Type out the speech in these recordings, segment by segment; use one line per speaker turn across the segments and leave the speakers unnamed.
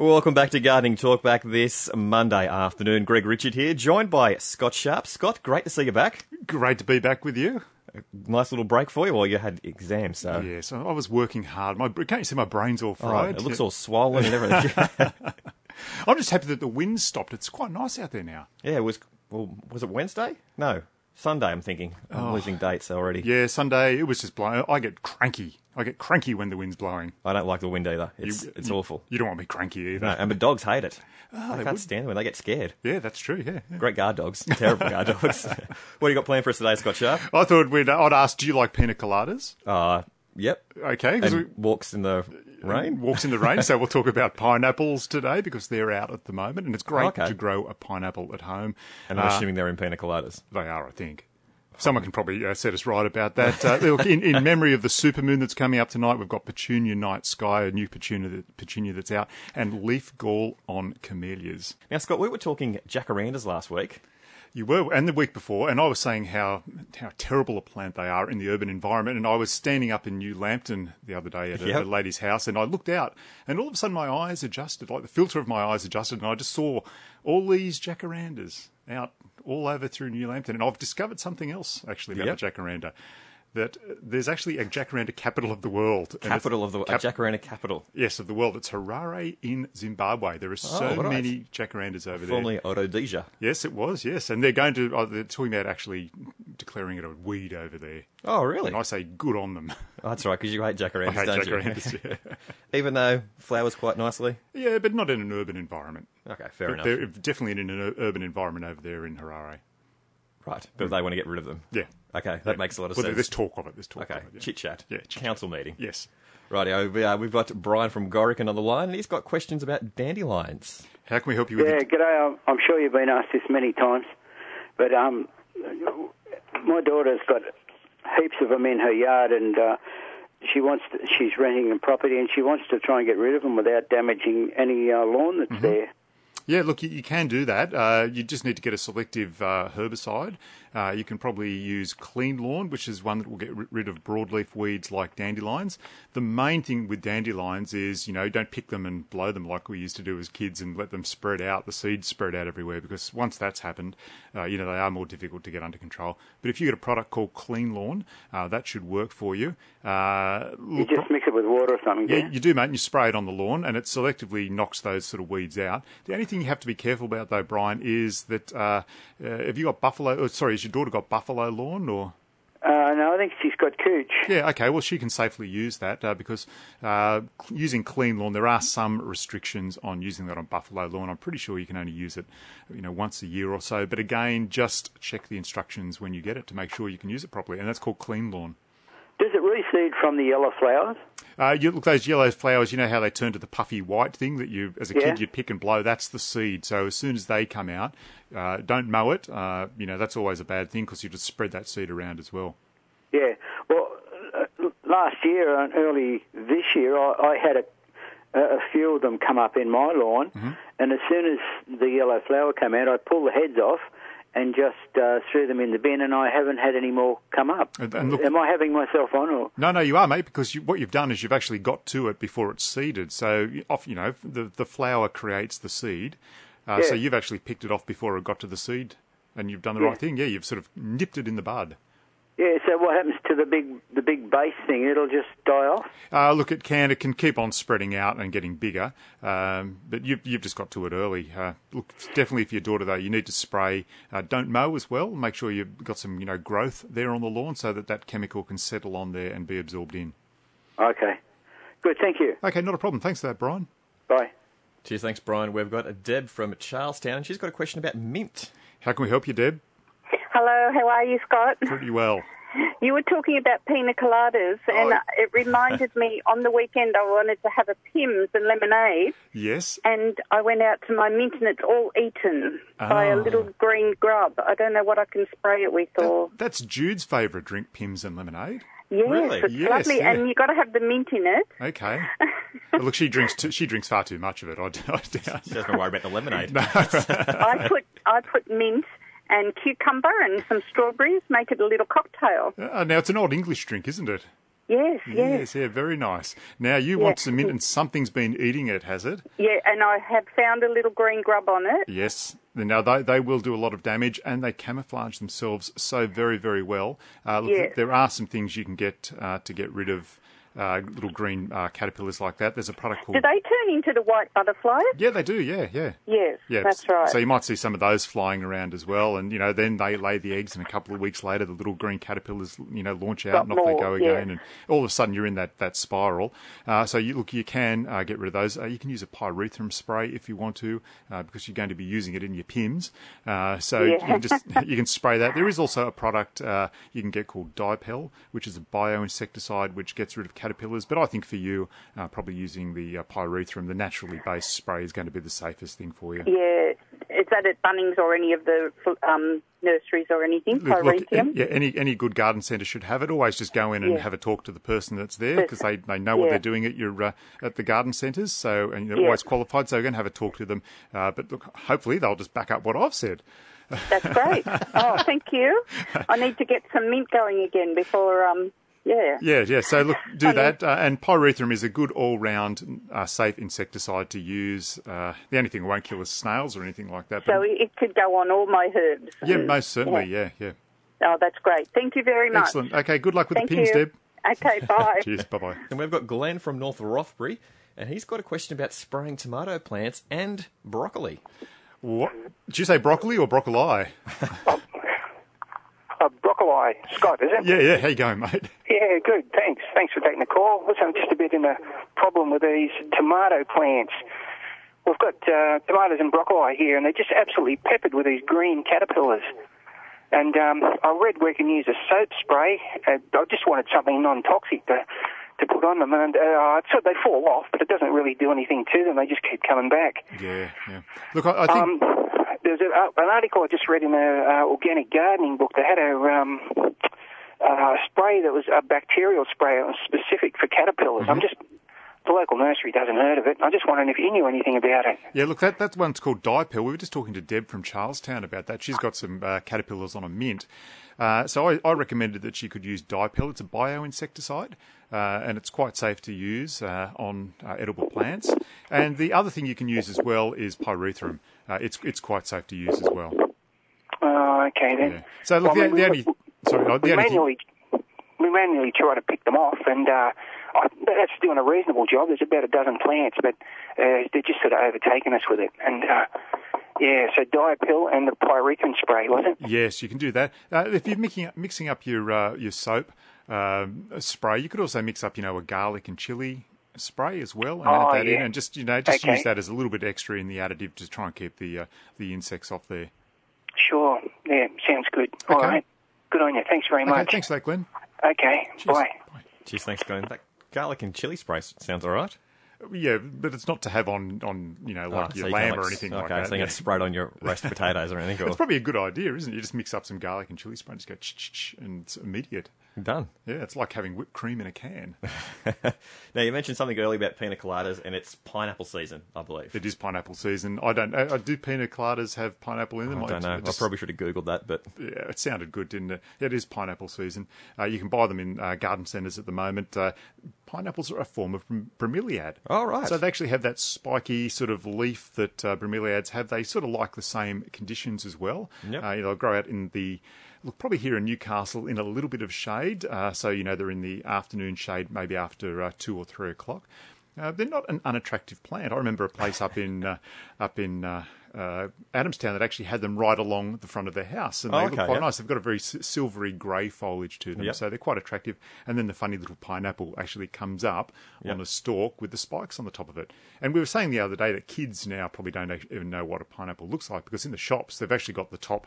Welcome back to Gardening Talk back this Monday afternoon. Greg Richard here, joined by Scott Sharp. Scott, great to see you back.
Great to be back with you.
Nice little break for you while you had exams. So
Yes, I was working hard. My can't you see my brain's all
Oh,
fried?
it looks all swollen and everything.
I'm just happy that the wind stopped. It's quite nice out there now.
yeah, it was. Well, was it Wednesday? No, Sunday. I'm thinking. I'm losing dates already.
Oh. Yeah, Sunday it was just blowing. I get cranky. I get cranky when the wind's blowing.
I don't like the wind either. It's
You-
it's
you-
awful.
You don't want me cranky either.
No, and the dogs hate it.
Oh,
they
they
can't
would.
stand it when they get scared.
Yeah, that's true. Yeah. yeah.
Great guard dogs, terrible guard dogs. what do you got planned for us today, Scott Sharp?
I thought we'd. I'd ask, do you like pina coladas?
Uh, yep.
Okay,
And walks in the rain.
walks in the rain. so we'll talk about pineapples today because they're out at the moment, and it's great
Okay.
to grow a pineapple at home.
And I'm
Uh,
assuming they're in pina coladas.
They are, I think. Someone can probably uh, set us right about that. Uh, look, in, in memory of the supermoon that's coming up tonight, we've got Petunia Night Sky, a new petunia, that, petunia that's out, and leaf gall on camellias.
Now, Scott, we were talking jacarandas last week.
You were, and the week before, and I was saying how how terrible a plant they are in the urban environment. And I was standing up in New Lambton the other day at a,
Yep.
a lady's house, and I looked out, and all of a sudden my eyes adjusted, like the filter of my eyes adjusted, and I just saw all these jacarandas out all over through New Lambton. And I've discovered something else actually about
Yep.
the jacaranda. That there's actually a jacaranda capital of the world.
Capital of the
cap-
a jacaranda capital,
Yes, of the world. It's Harare in Zimbabwe. There are oh, so
Oh, right.
many jacarandas over there.
formerly Rhodesia.
Yes, it was. Yes, and they're going to. Oh, they're talking about actually declaring it a weed over there.
Oh, really?
And I say good on them.
Oh, that's right, because you hate jacarandas,
I hate
don't
jacarandas.
you?
yeah.
Even though flowers quite nicely.
yeah, but not in an urban environment.
Okay, fair
But
enough.
they're definitely in an urban environment over there in Harare.
Right, but they want to get rid of them.
Yeah.
Okay, that makes a lot of
Well,
sense.
there's talk of it. There's talk
Okay,
of it. Yeah.
chit chat.
Yeah, chit-chat.
Council meeting.
Yes.
Rightio, we, uh, we've got Brian from Gorokan on the line, and he's got questions about dandelions.
How can we help you with
Yeah,
it?
g'day. I'm, I'm sure you've been asked this many times, but um, my daughter's got heaps of them in her yard, and uh, she wants. To, she's renting a property, and she wants to try and get rid of them without damaging any uh, lawn that's
Mm-hmm.
there.
Yeah, look, you, you can do that. Uh, you just need to get a selective uh, herbicide. Uh, you can probably use Clean Lawn, which is one that will get rid of broadleaf weeds like dandelions. The main thing with dandelions is, you know, don't pick them and blow them like we used to do as kids and let them spread out, the seeds spread out everywhere, because once that's happened, uh, you know, they are more difficult to get under control. But if you get a product called Clean Lawn, uh, that should work for you. Uh,
You just mix it with water or something.
yeah,
Yeah.
you do, mate, and you spray it on the lawn, and it selectively knocks those sort of weeds out. The only thing you have to be careful about, though, Brian, is that uh, uh, have you got buffalo? Oh, sorry, has your daughter got buffalo lawn or?
Uh, no, I think she's got cooch.
Yeah, okay. Well, she can safely use that uh, because uh, using clean lawn, there are some restrictions on using that on buffalo lawn. I'm pretty sure you can only use it, you know, once a year or so. But again, just check the instructions when you get it to make sure you can use it properly, and that's called clean lawn.
Does it reseed from the yellow flowers?
Uh, you look those yellow flowers. You know how they turn to the puffy white thing that you, as a
Yeah.
kid, you'd pick and blow. That's the seed. So as soon as they come out, uh, don't mow it. Uh, you know that's always a bad thing because you just spread that seed around as well.
Yeah. Well, uh, last year and early this year, I, I had a, a few of them come up in my lawn,
Mm-hmm.
and as soon as the yellow flower came out, I pulled the heads off and just uh, threw them in the bin, and I haven't had any more come up.
Look-
Am I having myself on, or
No, no, you are, mate, because you, what you've done is you've actually got to it before it's seeded. So, you- off, you know, the the flower creates the seed. Uh, So you've actually picked it off before it got to the seed, and you've done the
Yeah.
right thing. Yeah, you've sort of nipped it in the bud.
Yeah? So what happens to the big the big base thing? It'll just die off.
Uh, look, it can. It can keep on spreading out and getting bigger, um, but you've, you've just got to it early. Uh, look, definitely for your daughter though, you need to spray. Uh, don't mow as well. Make sure you've got some, you know, growth there on the lawn so that that chemical can settle on there and be absorbed in.
Okay. Good. Thank you.
Okay, not a problem. Thanks for that, Brian.
Bye.
Cheers, thanks, Brian. We've got a Deb from Charlestown, and she's got a question about mint.
How can we help you, Deb?
Hello, how are you, Scott?
Pretty well.
You were talking about pina coladas, oh, and
Oh.
it reminded me on the weekend I wanted to have a Pimm's and lemonade,
Yes.
and I went out to my mint and it's all eaten by a
Oh.
little green grub. I don't know what I can spray it with or.
That's Jude's favourite drink, Pimm's and lemonade.
Yes,
Really?
it's
Yes,
lovely,
yeah.
and you've got to have the mint in it.
Okay. But look, she drinks. Too, she drinks far too much of it. I, I doubt.
She doesn't worry about the lemonade.
I put I put mint and cucumber and some strawberries, make it a little cocktail.
Uh, now it's an old English drink, isn't it?
Yes, yes.
Yes, yeah, very nice. Now you want some mint, and something's been eating it, has it?
Yeah, and I have found a little green grub on it.
Yes. Now they they will do a lot of damage, and they camouflage themselves so very very well. Uh, look,
Yes.
there are some things you can get uh, to get rid of uh, little green uh, caterpillars like that. There's a product called
Do they turn into the white butterflies?
yeah, they do. Yeah, yeah.
Yes,
Yeah,
that's right.
So you might see some of those flying around as well, and you know, then they lay the eggs, and a couple of weeks later, the little green caterpillars, you know, launch out,
Got
and off they
more,
go
yeah.
again, and all of a sudden you're in that that spiral. Uh, so you look, you can uh, get rid of those. Uh, you can use a pyrethrum spray if you want to, uh, because you're going to be using it in your Pimm's. Uh, so
Yeah.
you can just you can spray that. There is also a product uh, you can get called Dipel, which is a bioinsecticide which gets rid of caterpillars. But I think for you, uh, probably using the uh, pyrethrum, the naturally based spray, is going to be the safest thing for you.
Yeah, is that at Bunnings or any of the um, nurseries or anything?
Look, look,
Pyrethrum?
yeah, any any good garden centre should have it. Always just go in and
Yeah.
have a talk to the person that's there because they, they know what
Yeah.
they're doing at your uh, at the garden centres. So and they're always qualified. So again, have a talk to them. Uh, but look, hopefully they'll just back up what I've said.
That's great. oh, thank you. I need to get some mint going again before, um, yeah.
Yeah, yeah. So look, do
Okay.
that. Uh, and pyrethrum is a good all-round uh, safe insecticide to use. Uh, the only thing it won't kill is snails or anything like that. But
So it could go on all my herbs.
yeah,
and-
most certainly. Yeah, yeah.
Oh, that's great. Thank you very much.
Excellent. Okay, good luck with
Thank
the pins,
you.
Deb.
Okay, bye.
Cheers. Bye bye.
And we've got Glenn from North Rothbury, and he's got a question about spraying tomato plants and broccoli.
What? Did you say broccoli or broccoli?
Uh, broccoli, Scott, is it?
Yeah, yeah. How you going, mate?
Yeah, good. Thanks. Thanks for taking the call. Listen, I'm just a bit in a problem with these tomato plants. We've got uh, tomatoes and broccoli here, and they're just absolutely peppered with these green caterpillars. And um, I read we can use a soap spray. Uh, I just wanted something non-toxic to to put on them, and uh, so they fall off, but it doesn't really do anything to them. They just keep coming back.
Yeah, yeah. Look, I, I think.
Um, there's a, uh, an article I just read in a uh, organic gardening book. They had a um, uh, spray that was a bacterial spray. It was specific for caterpillars. I'm just the local nursery doesn't heard of it. I'm just wondering if you knew anything about it.
Yeah, look, that, that one's called Dipel. We were just talking to Deb from Charlestown about that. She's got some uh, caterpillars on a mint. Uh, so I, I recommended that she could use Dipel. It's a bioinsecticide, uh, and it's quite safe to use uh, on uh, edible plants. And the other thing you can use as well is pyrethrum. Uh, it's it's quite safe to use as well.
Oh, okay then.
Yeah. So look,
Well,
the,
we-
the only sorry, uh,
we
the only thing,
manually we manually try to pick them off, and uh, I, that's doing a reasonable job. There's about a dozen plants, but uh, they're just sort of overtaking us with it. And uh, yeah, so Dipel and the pyrethrum spray, was it?
Yes, you can do that. Uh, if you're mixing up, mixing up your uh, your soap um, spray, you could also mix up, you know, a garlic and chili spray as well, and
Oh,
add that in, and just you know, just
Okay.
use that as a little bit extra in the additive to try and keep the uh, the insects off there.
Sure. Yeah, sounds good. All
Okay.
right. Good on you. Thanks very
Okay,
much.
thanks for that, Glenn.
Okay.
Cheers.
Bye.
Cheers, thanks, Glenn. That garlic and chili spray sounds all right.
Yeah, but it's not to have on on you know like
Oh,
your
so you
lamb
can't,
or anything
okay,
like that.
Okay, so you
yeah.
can spray it on your roast potatoes or anything. Or
It's probably a good idea, isn't it? You just mix up some garlic and chili spray, and just go ch ch ch, and it's immediate.
Done.
Yeah, it's like having whipped cream in a can.
Now you mentioned something earlier about pina coladas, and it's pineapple season, I believe.
It is pineapple season. I don't. I, I do pina coladas have pineapple in them?
I don't know.
it just-
I probably should have googled that, but
Yeah, it sounded good, didn't it? Yeah, it is pineapple season. Uh, you can buy them in uh, garden centres at the moment. Uh, pineapples are a form of brom- bromeliad.
Oh, right.
So they actually have that spiky sort of leaf that uh, bromeliads have. They sort of like the same conditions as well.
Yep.
Uh, you know, they'll grow out in the look probably here in Newcastle in a little bit of shade. Uh, so you know they're in the afternoon shade, maybe after uh, two or three o'clock. Uh, they're not an unattractive plant. I remember a place up in uh, up in uh, uh, Adamstown that actually had them right along the front of their house, and they
Oh,
look quite
yeah.
nice. They've got a very s- silvery grey foliage to them,
Yep.
so they're quite attractive. And then the funny little pineapple actually comes up
Yep.
on a stalk with the spikes on the top of it. And we were saying the other day that kids now probably don't even know what a pineapple looks like because in the shops they've actually got the top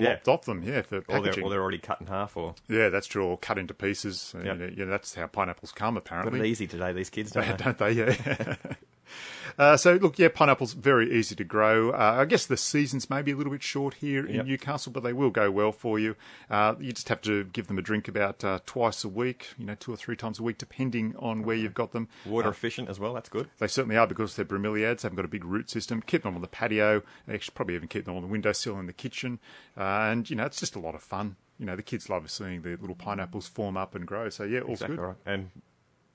Yeah.
lopped off them, yeah, for
or they're,
packaging.
or they're already cut in half, or
Yeah, that's true. Or cut into pieces.
Yep.
You, know, you know, that's how pineapples come, apparently.
easy today. These kids don't. they?
don't they? Yeah. Uh, so look, yeah, pineapples very easy to grow. Uh, I guess the seasons may be a little bit short here in
Yep.
Newcastle, but they will go well for you. Uh, you just have to give them a drink about uh, twice a week, you know, two or three times a week, depending on where you've got them.
Water
Uh,
efficient as well. That's good.
they certainly are because they're bromeliads. They've got a big root system. Keep them on the patio. Actually, probably even keep them on the windowsill in the kitchen. Uh, and, you know, it's just a lot of fun. you know the kids love seeing the little pineapples form up and grow. So yeah, all's
Exactly
good.
right. And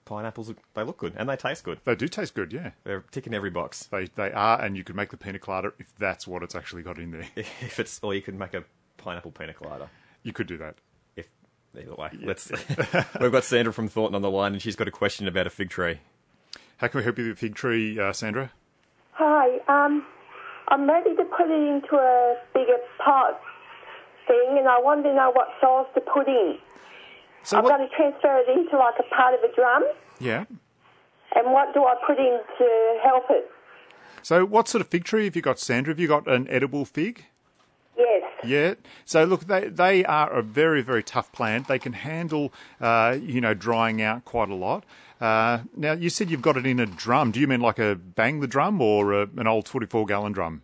pineapples, they look good and they taste good.
They do taste good. Yeah,
They're ticking every box.
they they are, and you could make the pina colada if that's what it's actually got in there.
If it's, or you could make a pineapple pina colada.
You could do that.
If either way, let's. We've got Sandra from Thornton on the line, and she's got a question about a fig tree.
How can we help you with the fig tree, uh, Sandra?
Hi, um, I'm ready to put it into a bigger pot thing, and I want to know what size to put in.
So
I've
what-
got to transfer it into like a part of a drum,
yeah.
and what do I put in to help it?
So what sort of fig tree have you got, Sandra? Have you got an edible fig?
Yes.
Yeah. So look, they they are a very very tough plant. They can handle uh, you know drying out quite a lot. Uh, now you said you've got it in a drum. Do you mean like a bang the drum or a, an old forty four gallon drum?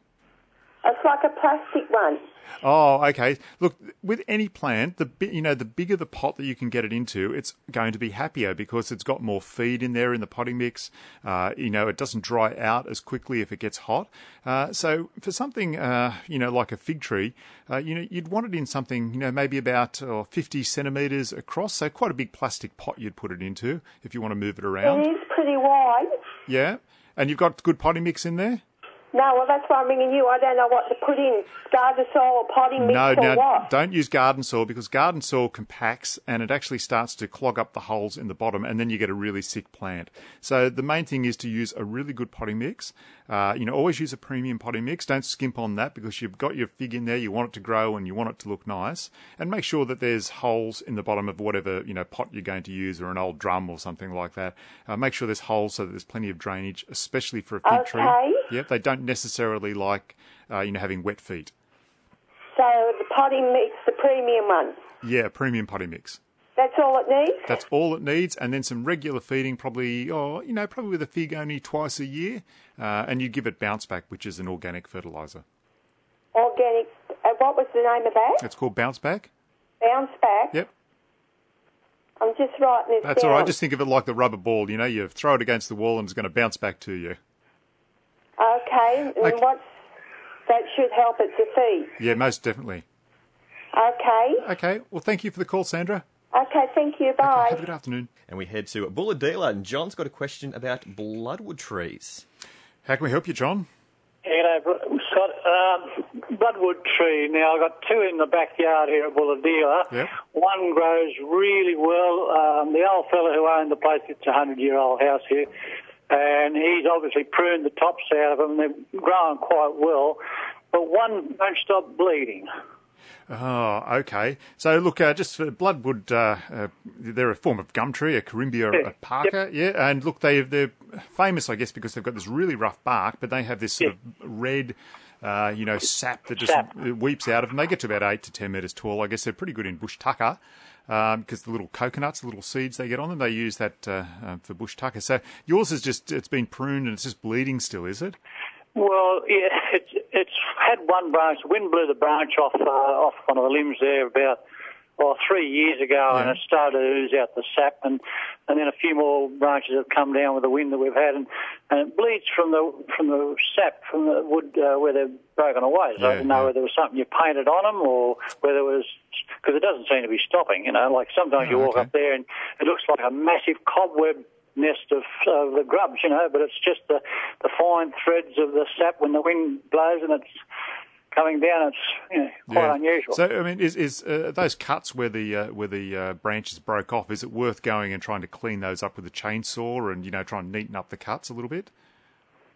It's like a plastic one.
Oh, okay. Look, with any plant, the bi- you know the bigger the pot that you can get it into, it's going to be happier because it's got more feed in there in the potting mix. Uh, you know, it doesn't dry out as quickly if it gets hot. Uh, so for something uh, you know like a fig tree, uh, you know you'd want it in something you know maybe about uh, 50 centimeters across, so quite a big plastic pot you'd put it into if you want to move it around.
It is pretty wide.
Yeah, and you've got good potting mix in there.
No, well, that's why I'm ringing you. I don't know what to put in. Garden soil or potting mix
No,
or
no,
what.
don't use garden soil because garden soil compacts and it actually starts to clog up the holes in the bottom, and then you get a really sick plant. So the main thing is to use a really good potting mix. Uh, you know, always use a premium potting mix. Don't skimp on that because you've got your fig in there. You want it to grow and you want it to look nice, and make sure that there's holes in the bottom of whatever you know pot you're going to use or an old drum or something like that. Uh, make sure there's holes so that there's plenty of drainage, especially for a fig tree. Yep, they don't necessarily like uh, you know having wet feet.
So the potting mix, the premium one.
Yeah, premium potting mix.
That's all it needs.
That's all it needs, and then some regular feeding, probably, oh, you know, probably with a fig only twice a year, uh, and you give it Bounce Back, which is an organic fertilizer.
Organic. Uh, what was the name of that?
It's called Bounce Back.
Bounce back.
Yep,
I'm just writing this
that's
down.
all right. Just think of it like the rubber ball. You know, you throw it against the wall, and it's going to bounce back to you.
Okay, and
Okay.
what's that should help it to feed.
Yeah, most definitely.
Okay.
Okay. Well, thank you for the call, Sandra.
Okay, thank you. Bye.
Have a good afternoon.
And we head to Bulahdelah, and John's got a question about bloodwood trees.
How can we help you, John?
G'day, Br- Scott. Um, bloodwood tree. Now, I've got two in the backyard here at Bulahdelah.
Yep.
One grows really well. Um, the old fella who owned the place, it's a 100 year old house here, and he's obviously pruned the tops out of them. They're growing quite well, but one don't stop bleeding.
Oh, okay. So look, uh, just for bloodwood, uh, uh, they're a form of gum tree, a Corymbia
Yeah,
parka. Yeah, and look, they they're famous, I guess, because they've got this really rough bark, but they have this sort of red. Uh, you know, sap that just
Sap.
weeps out of them. They get to about eight to ten meters tall. I guess they're pretty good in bush tucker um, because the little coconuts, the little seeds they get on them, they use that uh, uh, for bush tucker. So yours is just it's been pruned and it's just bleeding still, is it?
Well, yeah, it's it's had one branch. Wind blew the branch off uh, off one of the limbs there about well three years ago, and it started to ooze out the sap, and and then a few more branches have come down with the wind that we've had, and, and it bleeds from the from the sap from the wood uh, where they're broken away. So I
Yeah,
didn't know
yeah.
whether there was something you painted on them or whether it was because it doesn't seem to be stopping. You know, like sometimes you
Oh,
walk
okay.
up there and it looks like a massive cobweb nest of uh, the grubs, you know, but it's just the, the fine threads of the sap when the wind blows and it's coming down. It's you know, quite
Yeah.
unusual.
So, I mean, is is uh, those cuts where the uh, where the uh, branches broke off? Is it worth going and trying to clean those up with a chainsaw and you know try and neaten up the cuts a little bit?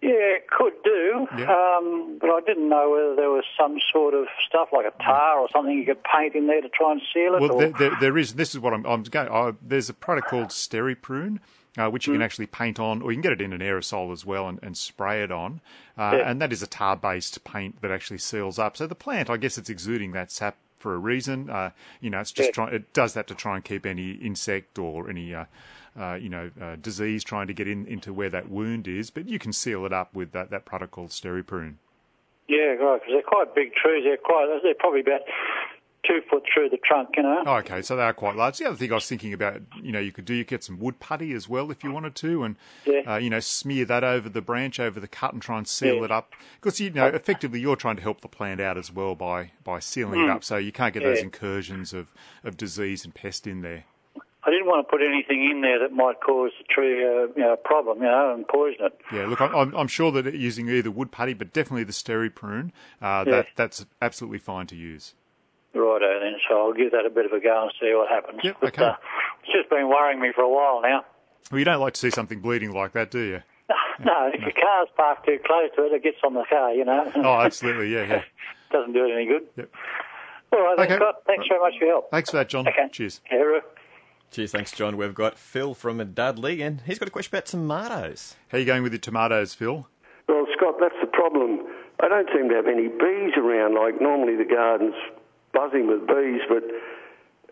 Yeah, it could do,
Yeah.
um, but I didn't know whether there was some sort of stuff like a tar or something you could paint in there to try and seal it.
Well,
or...
there, there, there is. This is what I'm, I'm going. Uh, there's a product called Steriprune. Uh, which you can actually paint on, or you can get it in an aerosol as well and, and spray it on. Uh,
Yeah.
And that is a tar-based paint that actually seals up. So the plant, I guess, it's exuding that sap for a reason. Uh, you know, it's just
Yeah.
trying. It does that to try and keep any insect or any. Uh, you know, uh, disease trying to get in into where that wound is, but you can seal it up with that, that product called Steriprune.
Yeah, right, because they're quite big trees. They're quite. They're probably about two foot through the trunk, you know.
Oh, okay, so they are quite large. The other thing I was thinking about, you know, you could do, you could get some wood putty as well if you wanted to, and
Yeah.
uh, you know, smear that over the branch, over the cut, and try and seal
Yeah.
it up. Because you know, effectively, you're trying to help the plant out as well by by sealing it up, so you can't get those incursions of of disease and pest in there.
I didn't want to put anything in there that might cause the tree uh, you know, a problem, you know, and poison it.
Yeah, look, I'm- I'm, sure that using either wood putty, but definitely the Steriprune, uh,
Yeah.
that that's absolutely fine to use.
Righto then, so I'll give that a bit of a go and see what happens.
Yep,
But,
okay.
uh, it's just been worrying me for a while now.
Well, you don't like to see something bleeding like that, do you?
No, if your car's parked too close to it, it gets on the car, you know.
Oh, absolutely, yeah, yeah.
Doesn't do it any good.
Yep.
All right, then,
Okay.
Scott. Thanks very much for your help.
Thanks for that, John.
Okay.
Cheers.
Yeah.
Cheers, thanks, John. We've got Phil from Dudley, and he's got a question about tomatoes.
How are you going with your tomatoes, Phil?
Well, Scott, that's the problem. I don't seem to have any bees around. Like normally the garden's buzzing with bees, but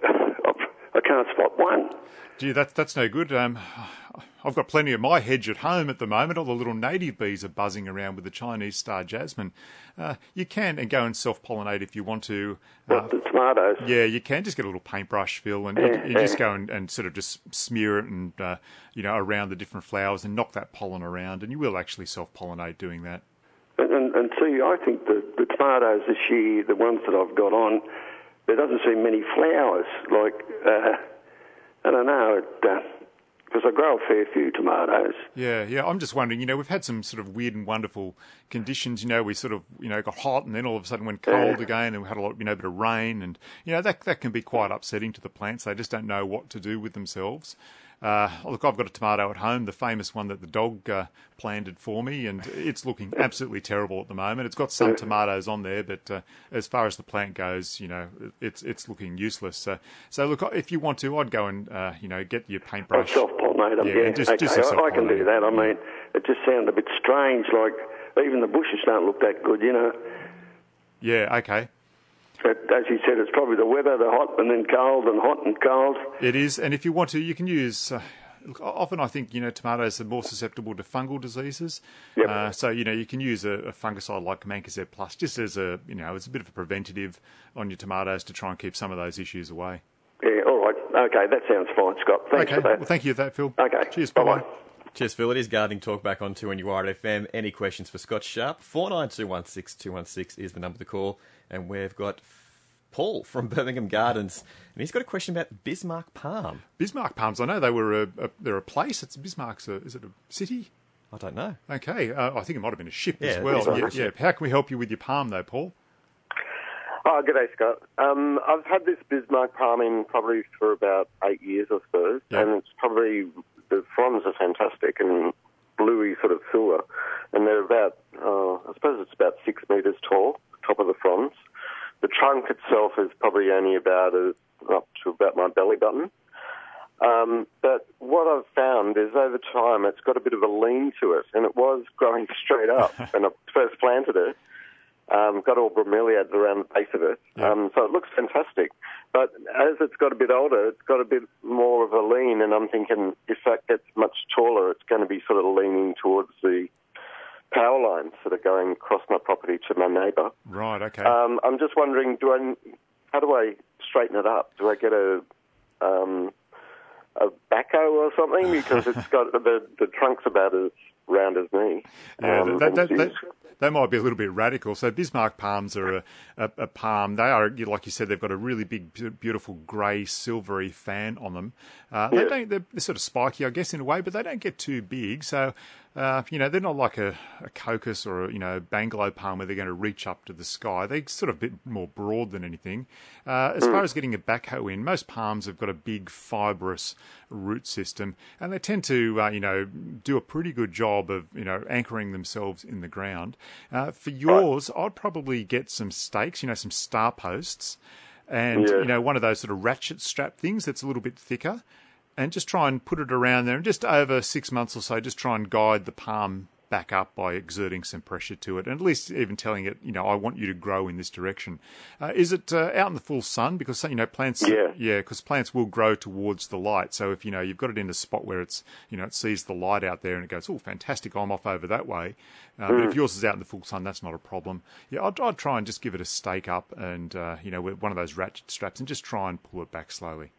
I can't spot one.
Gee, that's that's no good. Um, I've got plenty of my hedge at home at the moment. All the little native bees are buzzing around with the Chinese star jasmine. Uh, you can and go and self pollinate if you want to. Uh,
the tomatoes?
yeah, you can just get a little paintbrush, Phil, and
Yeah,
you, you just go and, and sort of just smear it and uh, you know around the different flowers and knock that pollen around, and you will actually self pollinate doing that.
And, and, and see, I think the, the tomatoes this year, the ones that I've got on, there doesn't seem many flowers. Like, uh, I don't know, because I grow a fair few tomatoes.
Yeah, yeah. I'm just wondering, you know, we've had some sort of weird and wonderful conditions. You know, we sort of, you know, got hot and then all of a sudden went cold
Yeah.
again and we had a lot, you know, bit of rain and, you know, that, that can be quite upsetting to the plants. They just don't know what to do with themselves. Uh, look, I've got a tomato at home, the famous one that the dog uh, planted for me, and it's looking absolutely terrible at the moment. It's got some tomatoes on there, but uh, as far as the plant goes, you know, it's it's looking useless. So, so look, if you want to, I'd go and uh, you know get your paintbrush.
self-pollinate them,
Yeah,
yeah.
just-
okay,
just
I, I can do that. I mean, it just sounds a bit strange, like even the bushes don't look that good, you know.
Yeah, okay.
But as you said, it's probably the weather, the hot and then cold and hot and cold.
It is, and if you want to, you can use. Uh, look, often, I think you know tomatoes are more susceptible to fungal diseases.
Yep.
Uh, so you know you can use a, a fungicide like Mancozeb Plus just as a you know as a bit of a preventative on your tomatoes to try and keep some of those issues away.
Yeah, all right. Okay, that sounds fine, Scott. Thanks
okay,
for that.
well, thank you for that, Phil.
Okay,
cheers.
Bye-bye.
bye.
Cheers, Phil. It is Gardening Talk back on 2 and at FM. Any questions for Scott Sharp? 49216216 is the number to call. And we've got Paul from Birmingham Gardens. And he's got a question about Bismarck Palm.
Bismarck palms. I know they were a, a they're a place. It's Bismarck's. A, is it a city?
I don't know.
Okay, uh, I think it might have been a ship
Yeah,
as well. Yeah, yeah. How can we help you with your palm though, Paul?
Oh, good day, Scott. Um, I've had this Bismarck palm in probably for about eight years, I suppose,
Yeah.
and it's probably the fronds are fantastic and bluey sort of silver, and they're about, uh, I suppose it's about six metres tall, top of the fronds. The trunk itself is probably only about as up to about my belly button. Um, but what I've found is over time it's got a bit of a lean to it, and it was growing straight up when I first planted it. Um, got all bromeliads around the base of it, um, so it looks fantastic. But as it's got a bit older, it's got a bit more of a lean, and I'm thinking if that gets much taller, it's going to be sort of leaning towards the power lines that are going across my property to my neighbour.
Right. Okay.
Um, I'm just wondering, do I, how do I straighten it up? Do I get a, um, a backhoe or something because it's got the the trunk's about as round as me.
Yeah,
Um,
that, that, that, that might be a little bit radical. So Bismarck palms are a, a, a palm. They are, like you said, they've got a really big, beautiful grey, silvery fan on them. Uh, they don't, they're, they're sort of spiky, I guess, in a way, but they don't get too big. So, uh, you know, they're not like a, a cocos or a, you know bangalow palm where they're going to reach up to the sky. They're sort of a bit more broad than anything. Uh, as far as getting a backhoe in, most palms have got a big fibrous root system, and they tend to, uh, you know, do a pretty good job of, you know, anchoring themselves in the ground. Uh, for yours, I'd probably get some stakes, you know, some star posts, and
Yeah.
you know, one of those sort of ratchet strap things that's a little bit thicker, and just try and put it around there, and just over six months or so, just try and guide the palm back up by exerting some pressure to it, and at least even telling it, you know, I want you to grow in this direction. Uh, is it uh, out in the full sun? Because you know plants,
Yeah.
yeah, because plants will grow towards the light. So if you know you've got it in a spot where it's, you know, it sees the light out there and it goes, oh, fantastic, I'm off over that way. Uh, But if yours is out in the full sun, that's not a problem. Yeah, I'd, I'd try and just give it a stake up and uh, you know with one of those ratchet straps and just try and pull it back slowly.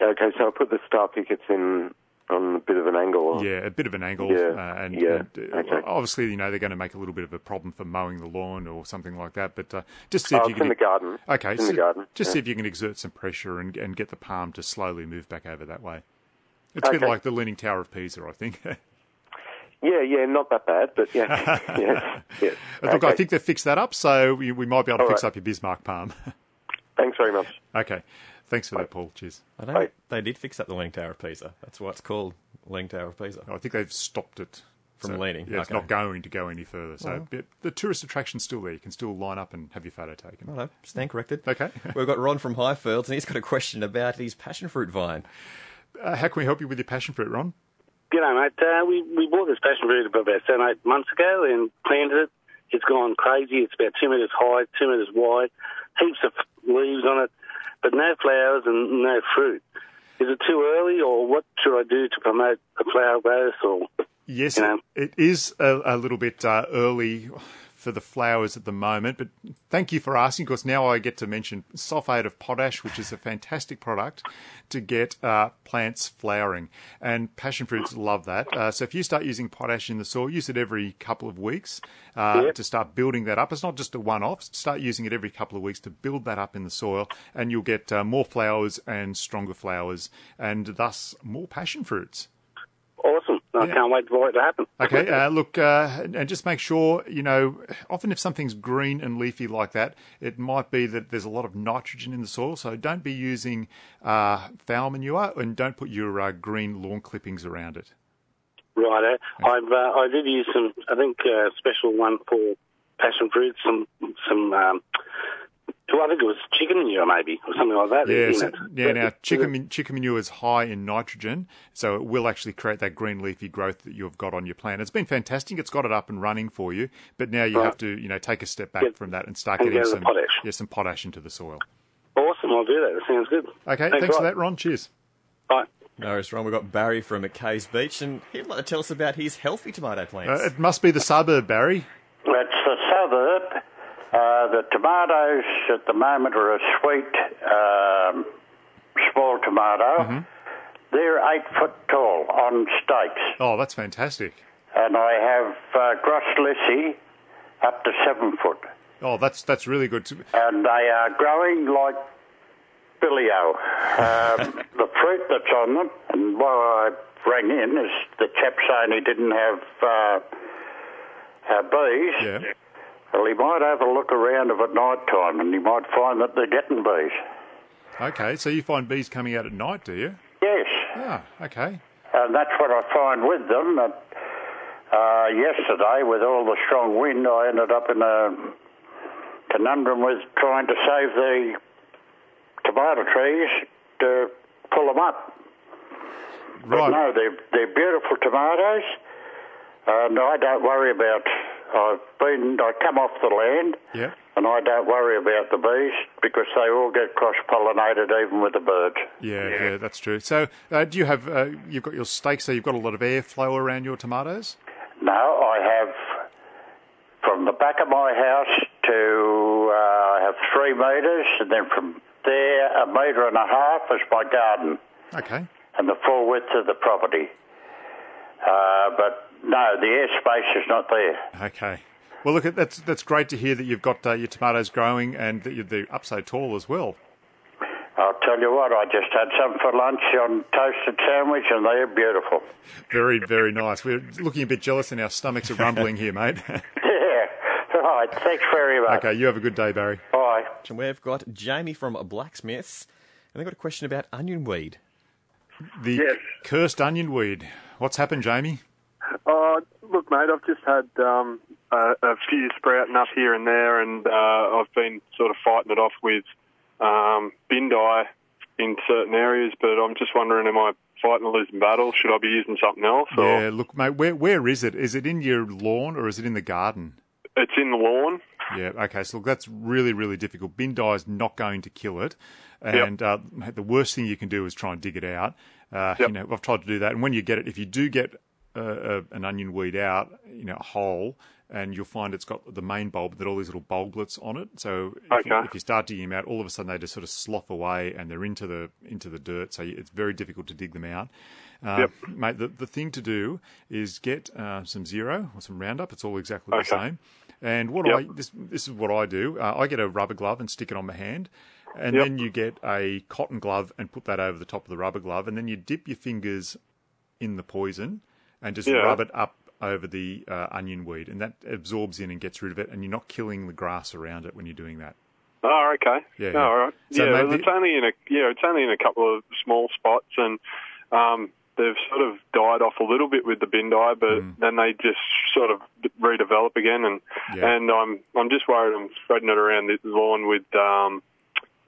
Okay, so I put the star pickets in on a bit of an angle.
Yeah, a bit of an angle,
Yeah,
uh, and,
yeah,
and, uh,
okay.
obviously, you know, they're going to make a little bit of a problem for mowing the lawn or something like that. But uh, just see
Oh,
if you
it's
can
in the garden.
Okay,
It's in the garden,
just
yeah.
see if you can exert some pressure and, and get the palm to slowly move back over that way. It's a bit like the Leaning Tower of Pisa, I think.
Yeah, yeah, not that bad, but yeah, yes.
But Look, I think they've fixed that up, so we, we might be able to
All
fix
right.
up your Bismarck palm.
Thanks very much.
okay, thanks for that, Paul. Cheers.
I know they did fix up the Leaning Tower of Pisa. That's why it's called Leaning Tower of Pisa.
I think they've stopped it
From
So,
leaning,
Yeah, it's not going to go any further. So
Well.
but the tourist attraction's still there. You can still line up and have your photo taken.
Hello, stand corrected.
Okay.
We've got Ron from Highfields, and he's got a question about his passion fruit vine.
Uh, how can we help you with your passion fruit, Ron?
G'day, mate. Uh, we, we bought this passion fruit about seven, eight months ago and planted it. It's gone crazy. It's about two metres high, two metres wide, heaps of leaves on it, but no flowers and no fruit. Is it too early, or what should I do to promote a flower growth? Or
Yes,
You know?
it is a, a little bit uh, early for the flowers at the moment, but thank you for asking because now I get to mention sulfate of potash, which is a fantastic product to get uh, plants flowering. And passion fruits love that. Uh, so if you start using potash in the soil, use it every couple of weeks uh,
Yep.
to start building that up. It's not just a one off, start using it every couple of weeks to build that up in the soil, and you'll get uh, more flowers and stronger flowers, and thus more passion fruits.
awesome! I
Yeah.
can't wait for it to happen.
Okay, uh, look, uh, and just make sure, you know, often if something's green and leafy like that, it might be that there's a lot of nitrogen in the soil. So don't be using uh, fowl manure and don't put your uh, green lawn clippings around it.
Righto. I've uh, I did use some. I think uh, special one for passion fruit. Some some. Um, well, I think it was chicken manure, maybe, or something like that.
Yeah, so, yeah.
But-
Now, chicken man- chicken manure is high in nitrogen, so it will actually create that green leafy growth that you've got on your plant. It's been fantastic. It's got it up and running for you, but now you
Right.
have to, you know, take a step back
Get-
from that and start
and
getting some
potash.
yeah, some potash into the soil.
Awesome. I'll do that. That sounds good.
Okay,
Thanks,
thanks, for that, Ron. Cheers.
Bye.
No, worries, Ron. We've got Barry from McKay's Beach, and he'd like to tell us about his healthy tomato plants.
Uh, it must be the suburb, Barry.
That's the suburb. Uh, the tomatoes at the moment are a sweet um, small tomato. They're eight foot tall on stakes,
Oh, that's fantastic.
and I have uh, Grosse Lisse up to seven foot,
Oh, that's that's really good. To,
and they are growing like billio. Um, the fruit that's on them, and why I rang in is the chap saying he didn't have uh, uh, bees.
yeah.
Well, he might have a look around them at night time and he might find that they're getting bees.
Okay, so you find bees coming out at night, do you?
Yes,
Ah, okay.
and that's what I find with them. That, uh, yesterday, with all the strong wind, I ended up in a conundrum with trying to save the tomato trees to pull them up. But
Right.
no, they're, they're beautiful tomatoes, and I don't worry about. I've been. I come off the land.
Yeah.
And I don't worry about the bees because they all get cross-pollinated even with the birds.
Yeah, yeah, that's true. So, uh, do you have uh, you've got your stakes? So you've got a lot of airflow around your tomatoes.
No, I have from the back of my house to uh, I have three metres, and then from there a metre and a half is my garden
Okay.
and the full width of the property. Uh, but no, the airspace is not there.
Okay. Well, look, that's that's great to hear that you've got uh, your tomatoes growing and that you're they're up so tall as well.
I'll tell you what, I just had some for lunch on toasted sandwich, and they're beautiful.
Very, very nice. We're looking a bit jealous, and our stomachs are rumbling here, mate.
Yeah, right. Thanks very much.
okay, you have a good day, Barry.
Bye.
And we've got Jamie from Blacksmiths, and they've got a question about onion weed.
The
Yes.
cursed onion weed. What's happened, Jamie?
Uh, look, mate, I've just had um, a, a few sprouting up here and there, and uh, I've been sort of fighting it off with um, Bin-Die in certain areas. But I'm just wondering, am I fighting a losing battle? Should I be using something else? Or
Yeah, look, mate, where where is it? Is it in your lawn or is it in the garden?
It's in the lawn.
Yeah, okay, so look, that's really, really difficult. Bin-Die is not going to kill it. And uh, the worst thing you can do is try and dig it out. Uh, You know, I've tried to do that. And when you get it, if you do get uh, uh, an onion weed out, you know, a hole, and you'll find it's got the main bulb that all these little bulblets on it. So if, you, if you start digging them out, all of a sudden they just sort of slough away and they're into the into the dirt. So it's very difficult to dig them out. Uh,
Yep.
Mate, the, the thing to do is get uh, some zero or some Roundup. It's all exactly the same. And what
Yep.
I this this is what I do. Uh, I get a rubber glove and stick it on my hand, and
Yep.
then you get a cotton glove and put that over the top of the rubber glove, and then you dip your fingers in the poison and just
Yeah.
rub it up over the uh, onion weed, and that absorbs in and gets rid of it, and you're not killing the grass around it when you're doing that.
Oh, okay.
Yeah,
Oh,
yeah.
all right.
So
yeah,
maybe-
it's only in a yeah, it's only in a couple of small spots, and um, they've sort of died off a little bit with the Bin-Die, but then they just sort of redevelop again, and
Mm. Yeah.
and I'm I'm just worried I'm spreading it around the lawn with um,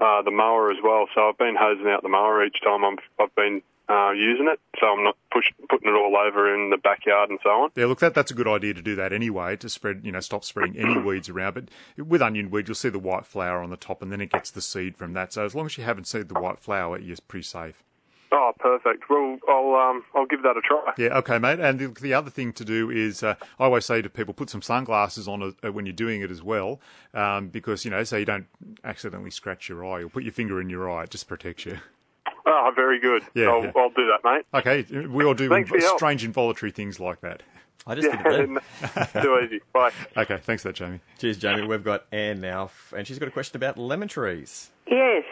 uh, the mower as well. So I've been hosing out the mower each time I'm, I've been uh, using it, so I'm not push, putting it all over in the backyard and so on.
Yeah, look, that that's a good idea to do that anyway to spread, you know, stop spreading any weeds around. But with onion weed, you'll see the white flower on the top, and then it gets the seed from that. So as long as you haven't seed the white flower, you're pretty safe.
Oh, perfect. Well, I'll um, I'll give that a try.
Yeah, okay, mate. And the, the other thing to do is, uh, I always say to people, put some sunglasses on uh, when you're doing it as well, um, because you know, so you don't accidentally scratch your eye or put your finger in your eye. It just protects you.
Oh, very good.
Yeah,
I'll,
yeah.
I'll do that, mate.
Okay, we all do
Thanks for your help.
strange involuntary things like that.
I just did it.
Too easy. Bye.
Okay, thanks for that, Jamie.
Cheers, Jamie. We've got Anne now, and she's got a question about lemon trees.
Yes.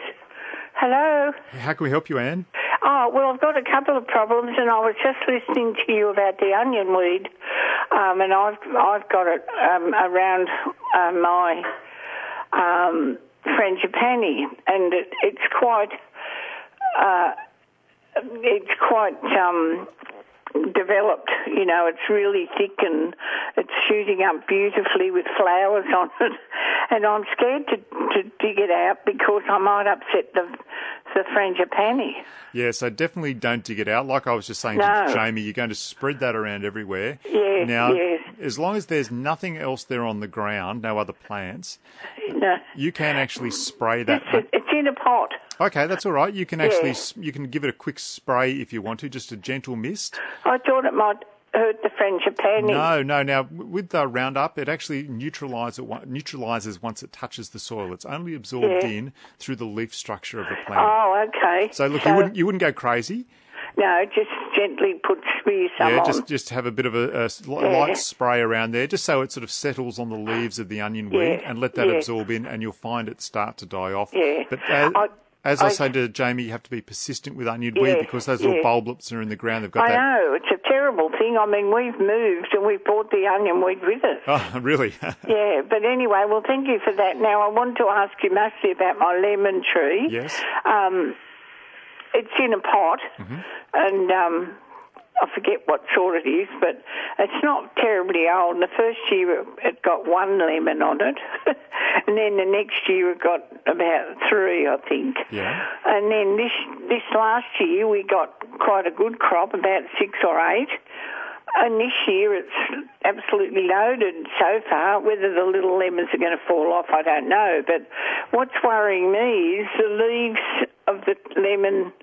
Hello.
How can we help you, Anne?
Oh, well, I've got a couple of problems, and I was just listening to you about the onion weed, um, and I've I've got it um, around uh, my um, frangipani, and it, it's quite uh, it's quite um, developed. You know, it's really thick and it's shooting up beautifully with flowers on it. And I'm scared to, to dig it out because I might upset the the frangipani.
Yeah, so definitely don't dig it out. Like I was just saying
No.
to Jamie, you're going to spread that around everywhere.
Yes,
Now,
yes.
as long as there's nothing else there on the ground, no other plants,
No,
you can actually spray that.
it's, it's in a pot.
Okay, that's all right. You can actually s you can give it a quick spray if you want to, just a gentle mist.
I thought it might hurt the frangipani.
No, no. Now with the Roundup, it actually neutralizes it, neutralizes once it touches the soil. It's only absorbed
Yeah.
in through the leaf structure of the plant.
Oh, okay.
So look, you wouldn't you wouldn't go crazy.
No, just gently put spear some
yeah,
on.
just just have a bit of a
Yeah.
light spray around there, just so it sort of settles on the leaves of the onion weed,
Yeah,
and let that
yeah.
absorb in, and you'll find it start to die off.
Yeah.
But as,
I-
as I,
I-
say to Jamie, you have to be persistent with onion weed because those little
yeah.
bulblets are in the ground. They've got
I
that.
know it's a terrible thing. I mean, we've moved and we've brought the onion weed with us.
Oh, really?
Yeah, but anyway, well, thank you for that. Now, I want to ask you mostly about my lemon tree.
yes.
Um, it's in a pot,
Mm-hmm.
and um, I forget what sort it is, but it's not terribly old. The first year it- got one lemon on it, and then the next year it got about three, I think.
Yeah.
And then this this last year we got quite a good crop, about six or eight. And this year it's absolutely loaded so far. Whether the little lemons are going to fall off, I don't know. But what's worrying me is the leaves of the lemon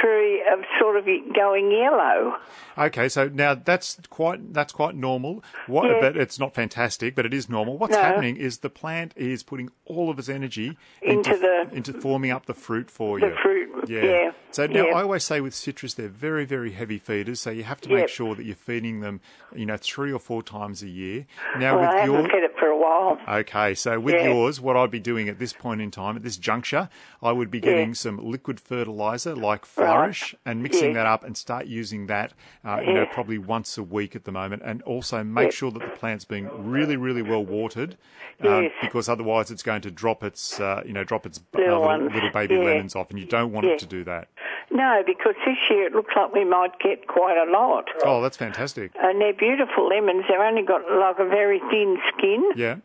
tree are sort of going yellow.
Okay, so now that's quite that's quite normal. What,
Yeah.
But it's not fantastic, but it is normal. What's
No.
happening is the plant is putting all of its energy
Into the-
into forming up the fruit for
The
you.
fruit, yeah,
So now
yeah.
I always say with citrus, they're very very heavy feeders. So you have to make
Yep.
sure that you're feeding them, you know, three or four times a year. Now
well,
with
haven't
your
fed it for a while.
Okay, so with
Yeah.
yours, what I'd be doing at this point in time, at this juncture, I would be
Yeah.
getting some liquid fertilizer like Flourish and mixing
Yeah.
that up and start using that, uh, you know, probably once a week at the moment. And also make
Yeah.
sure that the plant's being really, really well watered,
Yes.
because otherwise it's going to drop its, uh, you know, drop its uh,
Little
little, little baby
Yeah.
lemons off, and you don't want
Yeah.
it to do that.
No, because this year it looks like we might get quite a lot.
Oh, that's fantastic.
And they're beautiful lemons. They've only got like a very thin skin,
Yeah.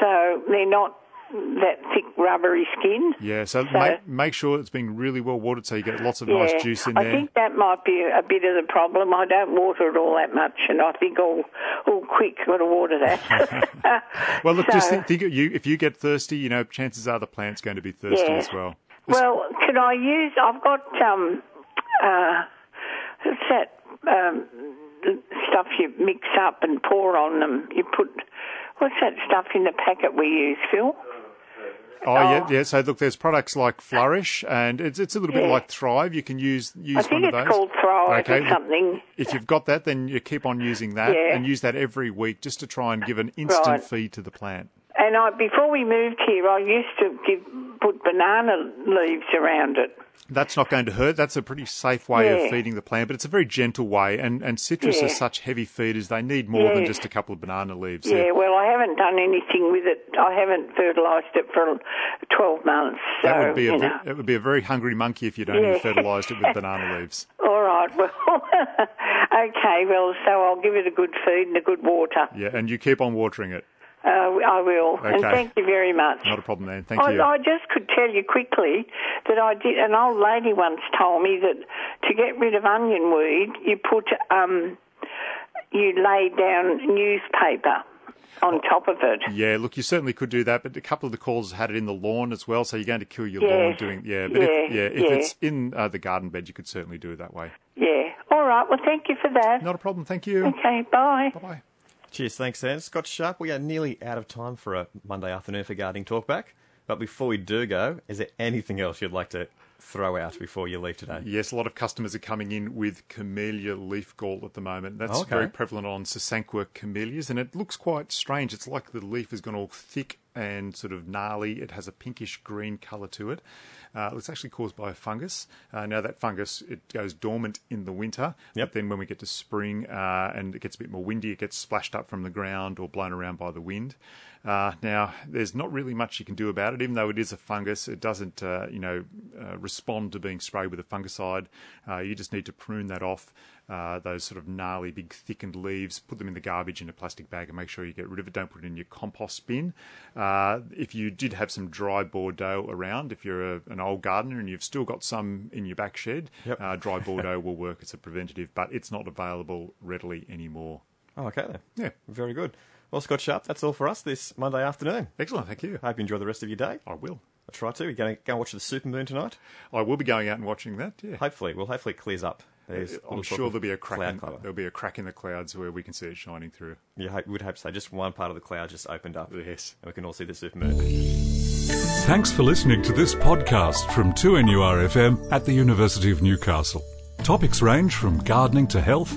so they're not that thick rubbery skin.
Yeah, so,
So-
make, make sure it's being really well watered so you get lots of
yeah,
nice juice in there.
I think that might be a bit of the problem. I don't water it all that much, and I think all all quick got to water that.
well, look, just think, think of you if you get thirsty, you know, chances are the plant's going to be thirsty
Yeah.
as well.
Well, can I use? I've got um, uh, what's that um, stuff you mix up and pour on them? You put what's that stuff in the packet we use, Phil?
Oh, yeah, yeah. So look, there's products like Flourish, and it's it's a little bit like Thrive. You can use use
I think
one of
it's
those.
called Thrive
Okay,
or something.
If you've got that, then you keep on using that
Yeah.
and use that every week just to try and give an instant
Right.
feed to the plant.
And I before we moved here, I used to give put banana leaves around it.
That's not going to hurt. That's a pretty safe way
Yeah.
of feeding the plant, but it's a very gentle way. And, and citrus
Yeah.
are such heavy feeders; they need more than just a couple of banana leaves.
Yeah, well, I haven't done anything with it. I haven't fertilised it for 12 months. So,
that would be a ve- it would be a very hungry monkey if you'd only
Yeah.
fertilised it with banana leaves.
All right, well, okay, well, so I'll give it a good feed and a good water.
Yeah, and you keep on watering it.
Uh, I will. And thank you very much.
Not a problem, then. Thank
I,
you.
I just could tell you quickly that I did. An old lady once told me that to get rid of onion weed, you put um, you lay down newspaper on top of it.
Yeah, look, you certainly could do that, but a couple of the calls had it in the lawn as well, so you're going to kill your
Yeah.
lawn doing. Yeah, but if,
Yeah,
yeah, if
yeah.
it's in uh, the garden bed, you could certainly do it that way.
Yeah. All right. Well, thank you for that.
Not a problem. Thank you.
Okay. Bye.
Bye bye.
Cheers, thanks, Sam. Scott Sharp, we are nearly out of time for a Monday afternoon for Gardening Talkback. But before we do go, is there anything else you'd like to throw out before you leave today?
Yes, a lot of customers are coming in with camellia leaf gall at the moment. That's
Okay.
very prevalent on Sasanqua camellias, and it looks quite strange. It's like the leaf has gone all thick and sort of gnarly. It has a pinkish green colour to it. Uh, it's actually caused by a fungus. Uh, now that fungus it goes dormant in the winter.
Yep.
But then when we get to spring uh, and it gets a bit more windy, it gets splashed up from the ground or blown around by the wind. Uh, now, there's not really much you can do about it, even though it is a fungus. It doesn't, uh, you know, uh, respond to being sprayed with a fungicide. Uh, you just need to prune that off. Uh, those sort of gnarly, big, thickened leaves. Put them in the garbage in a plastic bag and make sure you get rid of it. Don't put it in your compost bin. Uh, if you did have some dry Bordeaux around, if you're a, an old gardener and you've still got some in your back shed,
Yep.
uh, dry Bordeaux will work as a preventative, but it's not available readily anymore.
Oh, okay then.
Yeah.
Very good. Well, Scott Sharp, that's all for us this Monday afternoon.
Excellent, thank you.
I Hope you enjoy the rest of your day.
I will.
I try to. You're going to go and watch the supermoon tonight?
I will be going out and watching that. Yeah.
Hopefully. Well, hopefully it clears up. There's a
uh,
I'm
sure there'll be a crack.
cloud
In,
cover.
there'll be a crack in the clouds where we can see it shining through.
You hope, would hope so. Just one part of the cloud just opened up.
Yes.
And we can all see the supermoon.
Thanks for listening to this podcast from 2NURFM at the University of Newcastle. Topics range from gardening to health,